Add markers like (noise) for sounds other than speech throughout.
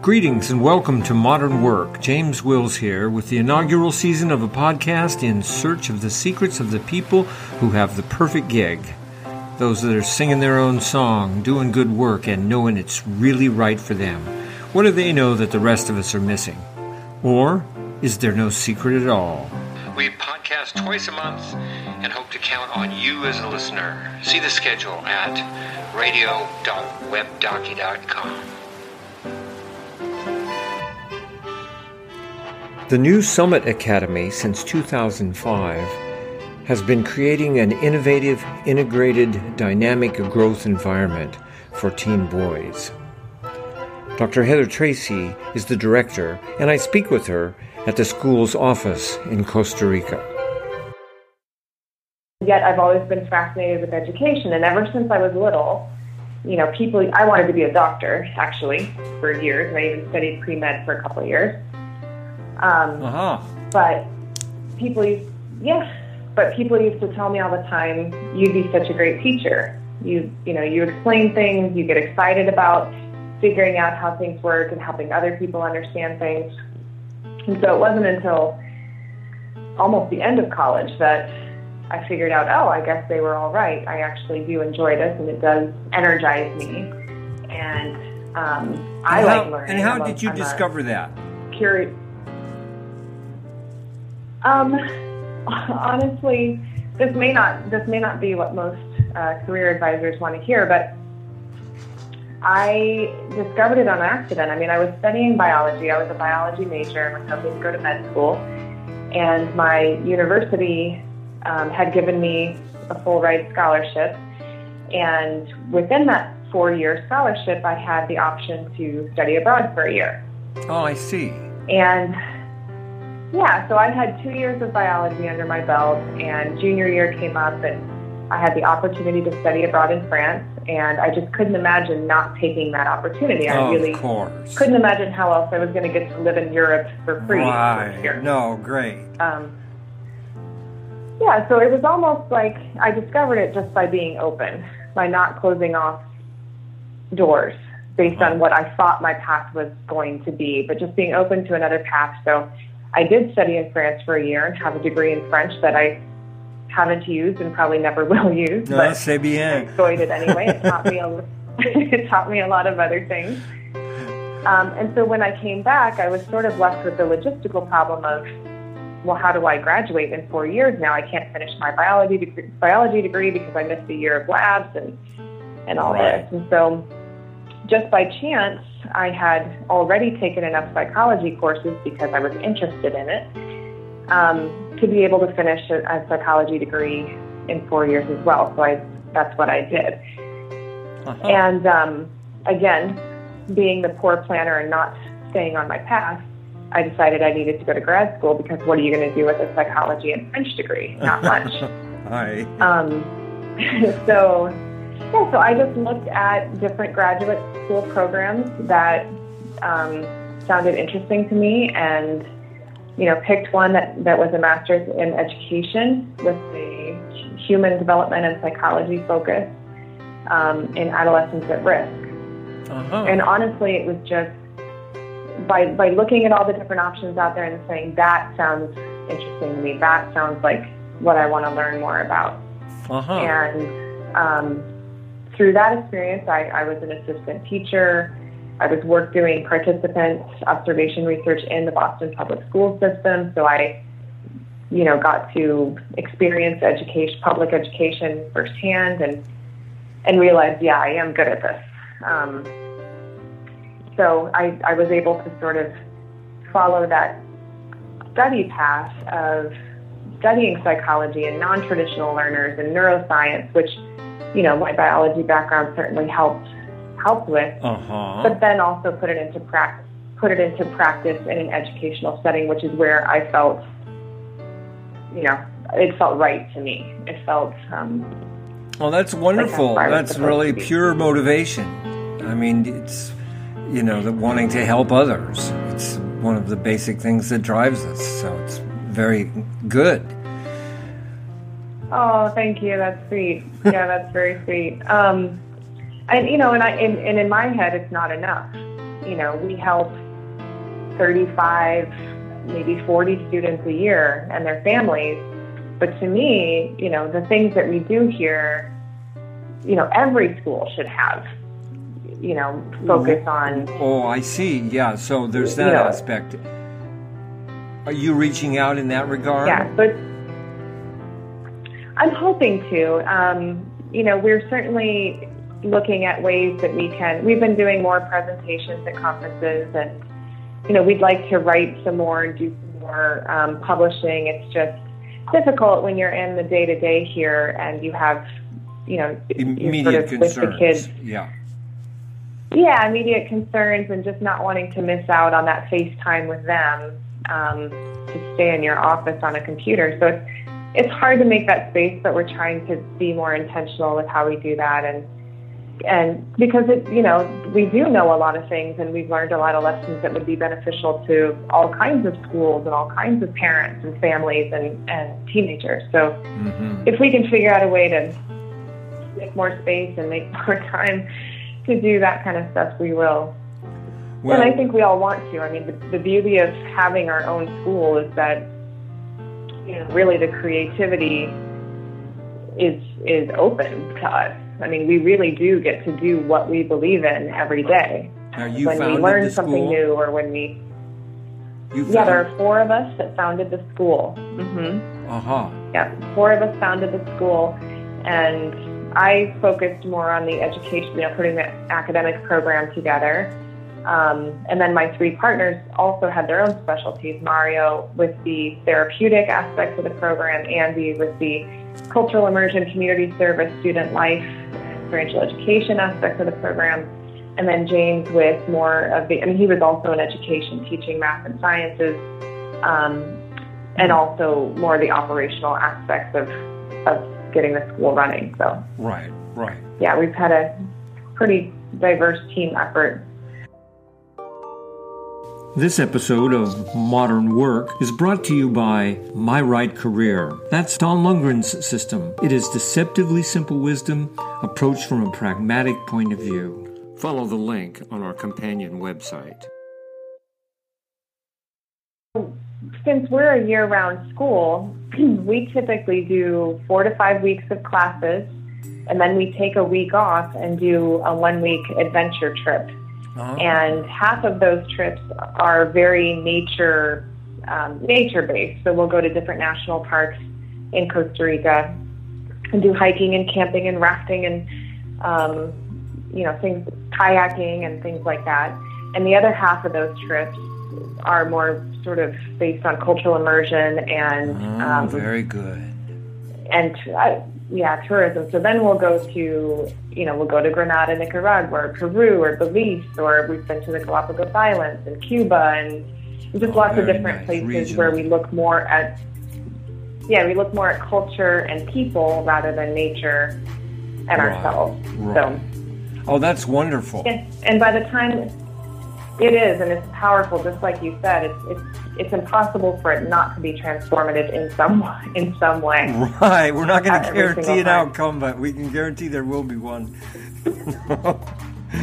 Greetings and welcome to Modern Work. James Wills here with the inaugural season of a podcast in search of the secrets of the people who have the perfect gig. Those that are singing their own song, doing good work, and knowing it's really right for them. What do they know that the rest of us are missing? Or is there no secret at all? We podcast twice a month and hope to count on you as a listener. See the schedule at radio.webdocky.com. The new Summit Academy since 2005 has been creating an innovative, integrated, dynamic growth environment for teen boys. Dr. Heather Tracy is the director, and I speak with her at the school's office in Costa Rica. Yet I've always been fascinated with education, and ever since I was little, you know, people, I wanted to be a doctor actually for years, and I even studied pre med for a couple of years. Um, uh-huh. But people used, yeah, but people used to tell me all the time, you'd be such a great teacher. You, you know, you explain things, you get excited about figuring out how things work and helping other people understand things. And so it wasn't until almost the end of college that I figured out, oh, I guess they were all right. I actually do enjoy this and it does energize me. And um, I and like how, learning. And how did you I'm discover that? Curious um, (laughs) honestly, this may not this may not be what most uh, career advisors want to hear, but I discovered it on accident. I mean, I was studying biology. I was a biology major and was hoping to go to med school. And my university um, had given me a full ride scholarship. And within that four year scholarship, I had the option to study abroad for a year. Oh, I see. And yeah, so I had two years of biology under my belt, and junior year came up, and I had the opportunity to study abroad in France, and I just couldn't imagine not taking that opportunity. I oh, really couldn't imagine how else I was going to get to live in Europe for free. Right. No, great. Um, yeah, so it was almost like I discovered it just by being open, by not closing off doors based on what I thought my path was going to be, but just being open to another path. So I did study in France for a year and have a degree in French that I haven't used and probably never (laughs) will use. No, but c'est bien. I enjoyed it anyway. It taught me a, (laughs) it taught me a lot of other things. Um, and so when I came back, I was sort of left with the logistical problem of, well, how do I graduate in four years now? I can't finish my biology degree, biology degree because I missed a year of labs and and all right. this. And so, just by chance, I had already taken enough psychology courses because I was interested in it um, to be able to finish a, a, psychology degree in four years as well. So I, that's what I did. Uh-huh. And um, again, being the poor planner and not staying on my path, I decided I needed to go to grad school because what are you going to do with a psychology and French degree? Not much. (laughs) Hi. Um, (laughs) so yeah, so I just looked at different graduate school programs that um, sounded interesting to me and, you know, picked one that, that was a master's in education with a human development and psychology focus um, in adolescents at risk. Uh-huh. And honestly, it was just by, by looking at all the different options out there and saying, that sounds interesting to me, that sounds like what I want to learn more about. Uh-huh. And, um, through that experience, I, I was an assistant teacher. I was work doing participant observation research in the Boston public school system. So I, you know, got to experience education, public education firsthand, and and realized, yeah, I am good at this. Um, so I, I was able to sort of follow that study path of studying psychology and non-traditional learners and neuroscience, which you know, my biology background certainly helped helped with. Uh-huh. But then also put it into practice put it into practice in an educational setting, which is where I felt, you know, it felt right to me. It felt. Um, well, that's wonderful. Like that's really pure motivation. I mean, it's you know, the wanting to help others. It's one of the basic things that drives us. So it's very good. Oh, thank you. That's sweet. Yeah, that's very sweet. Um, and you know, and I and, and in my head, it's not enough. you know, we help 35, maybe 40 students a year and their families. But to me, you know, the things that we do here, you know, every school should have, you know, focus on. Oh, I see. Yeah. So there's that You know. aspect. Are you reaching out in that regard? Yeah, but I'm hoping to. Um, you know, we're certainly looking at ways that we can. We've been doing more presentations at conferences, and you know, we'd like to write some more and do some more um, publishing. It's just difficult when you're in the day to day here, and you have, you know, Immediate sort of with concerns. the kids Yeah. yeah, immediate concerns and just not wanting to miss out on that FaceTime with them um, to stay in your office on a computer. So it's it's hard to make that space, but we're trying to be more intentional with how we do that and and because it you know we do know a lot of things and we've learned a lot of lessons that would be beneficial to all kinds of schools and all kinds of parents and families and, and teenagers. So hmm if we can figure out a way to make more space and make (laughs) more time to do that kind of stuff, we will. Well, and I think we all want to. I mean, the, the beauty of having our own school is that, you know, really the creativity is is open to us. I mean, we really do get to do what we believe in every day. now you when we learn the something new, or when we You yeah, there are four of us that founded the school. hmm Uh-huh. yeah, four of us founded the school, and I focused more on the education, you know, putting the academic program together. Um, and then my three partners also had their own specialties. Mario with the therapeutic aspects of the program, Andy with the cultural immersion, community service, student life, experiential education aspects of the program, and then James with more of the. I mean, he was also in education, teaching math and sciences. Um, and also more of the operational aspects of, of getting the school running. So, Right, right. yeah, we've had a pretty diverse team effort. This episode of Modern Work is brought to you by My Right Career. That's Don Lundgren's system. It is deceptively simple wisdom approached from a pragmatic point of view. Follow the link on our companion website. Since we're a year round school, (clears throat) we typically do four to five weeks of classes, and then we take a week off and do a one week adventure trip. Uh-huh. and half of those trips are very nature um, nature based. So we'll go to different national parks in Costa Rica and do hiking and camping and rafting and um, you know things kayaking and things like that. And the other half of those trips are more sort of based on cultural immersion and Oh, um, very good. And uh, yeah, tourism. So then we'll go to, you know, we'll go to Granada, Nicaragua, or Peru, or Belize, or we've been to the Galapagos Islands and Cuba, and just Oh, lots of different nice. places Regional. where we look more at, yeah, we look more at culture and people rather than nature and Right, ourselves. right. So, Oh, that's wonderful. yeah, and by the time it is, and it's powerful, just like you said, it's it's it's impossible for it not to be transformative in some (laughs) in some way. Right. We're not going to guarantee an time. outcome, but we can guarantee there will be one. (laughs)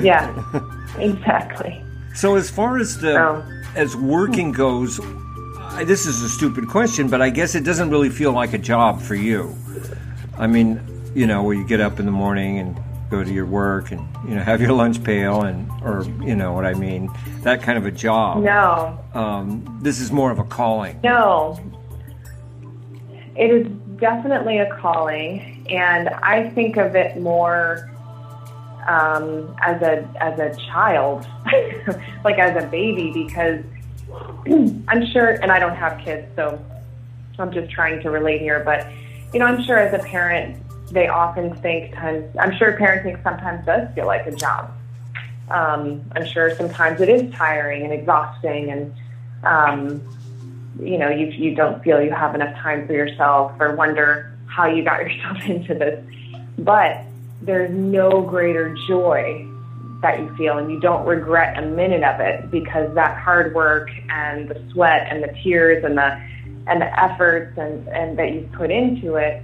Yeah, exactly. So as far as the as working goes, I, this is a stupid question, but I guess it doesn't really feel like a job for you. I mean, you know, where you get up in the morning and go to your work and you know have your lunch pail and or you know what I mean, that kind of a job. No, Um, this is more of a calling. no. It is definitely a calling, and I think of it more um, as a as a child, (laughs) like as a baby, because (clears throat) I'm sure, and I don't have kids, so I'm just trying to relate here. But you know, I'm sure as a parent, they often think times. I'm sure parenting sometimes does feel like a job. Um, I'm sure sometimes it is tiring and exhausting, and um, you know, you you don't feel you have enough time for yourself, or wonder how you got (laughs) yourself into this. But there's no greater joy that you feel, and you don't regret a minute of it because that hard work and the sweat and the tears and the and the efforts and and that you've put into it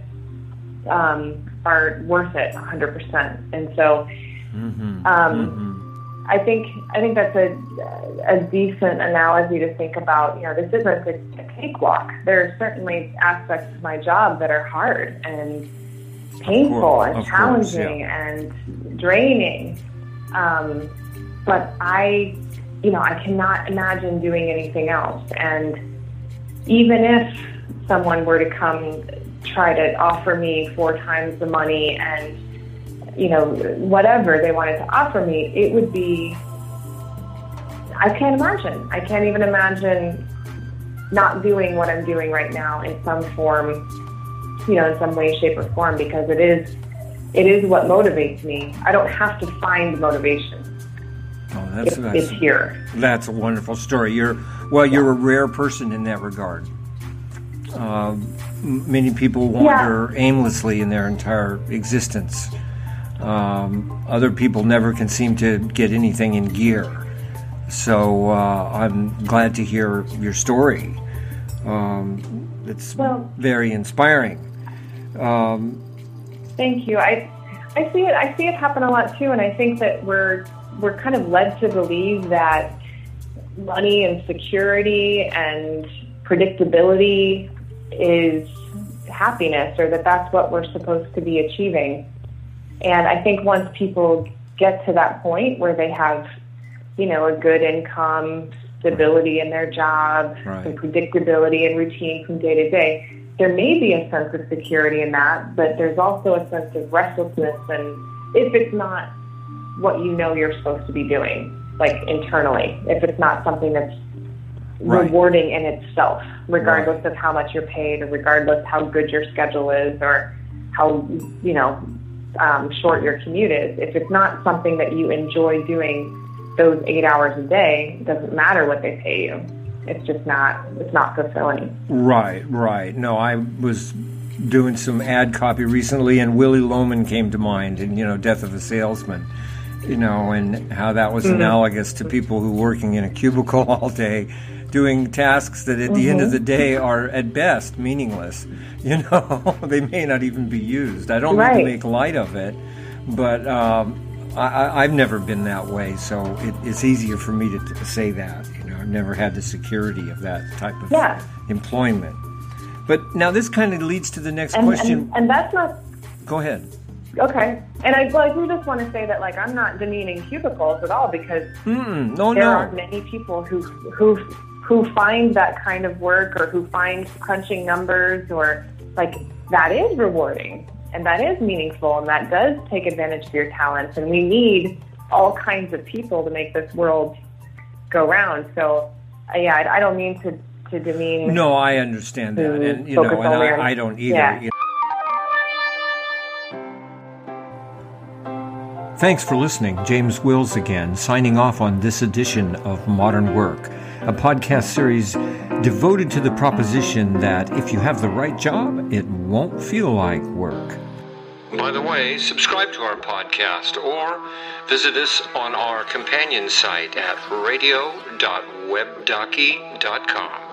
um, are worth it 100%. And so, Mm-hmm. um, I think I think that's a a decent analogy to think about. You know, this isn't a, a cakewalk. There are certainly aspects of my job that are hard and painful course, and of course, challenging yeah. and draining. Um, but I, you know, I cannot imagine doing anything else. And even if someone were to come try to offer me four times the money and you know whatever they wanted to offer me, it would be. I can't imagine. I can't even imagine not doing what I'm doing right now in some form, you know, in some way, shape, or form, because it is, it is what motivates me. I don't have to find motivation. Oh, that's, It's, that's it's here. That's a wonderful story. You're well. You're a rare person in that regard. Um, many people wander aimlessly in their entire existence. Um, other people never can seem to get anything in gear. So uh, I'm glad to hear your story. Um, it's Well- very inspiring. Um, Thank you. I, I see it. I see it happen a lot too, and I think that we're we're kind of led to believe that money and security and predictability is happiness, or that that's what we're supposed to be achieving. And I think once people get to that point where they have, you know, a good income, stability in their job, Right. some predictability and routine from day to day, there may be a sense of security in that, but there's also a sense of restlessness and if it's not what you know you're supposed to be doing, like internally, if it's not something that's Right. rewarding in itself, regardless of how much you're paid or regardless how good your schedule is or how, you know, um, short your commute is. If it's not something that you enjoy doing those eight hours a day, it doesn't matter what they pay you. It's just not, it's not fulfilling. Right, right. No, I was doing some ad copy recently, and Willy Loman came to mind, and you know, Death of a Salesman, you know, and how that was analogous to people who working in a cubicle (laughs) all day, doing tasks that at the end of the day are at best meaningless. (laughs) You know, they may not even be used. I don't mean to make light of it, but. Um, I, I've never been that way, so it, it's easier for me to, to say that. You know, I've never had the security of that type of Yeah. employment. But now this kind of leads to the next And, question. and, and that's not Go ahead. Okay. And I, well, I do just want to say that, like, I'm not demeaning cubicles at all because Mm, no, there no. are many people who who who find that kind of work or who find crunching numbers or like that is rewarding and that is meaningful and that does take advantage of your talents and we need all kinds of people to make this world go round. So, uh, yeah, I, I don't mean to to demean. No, I understand that, and you know, and I, I don't either. Yeah. you Thanks for listening. James Wills again, signing off on this edition of Modern Work, a podcast series devoted to the proposition that if you have the right job, it won't feel like work. By the way, subscribe to our podcast or visit us on our companion site at radio.webdocky.com.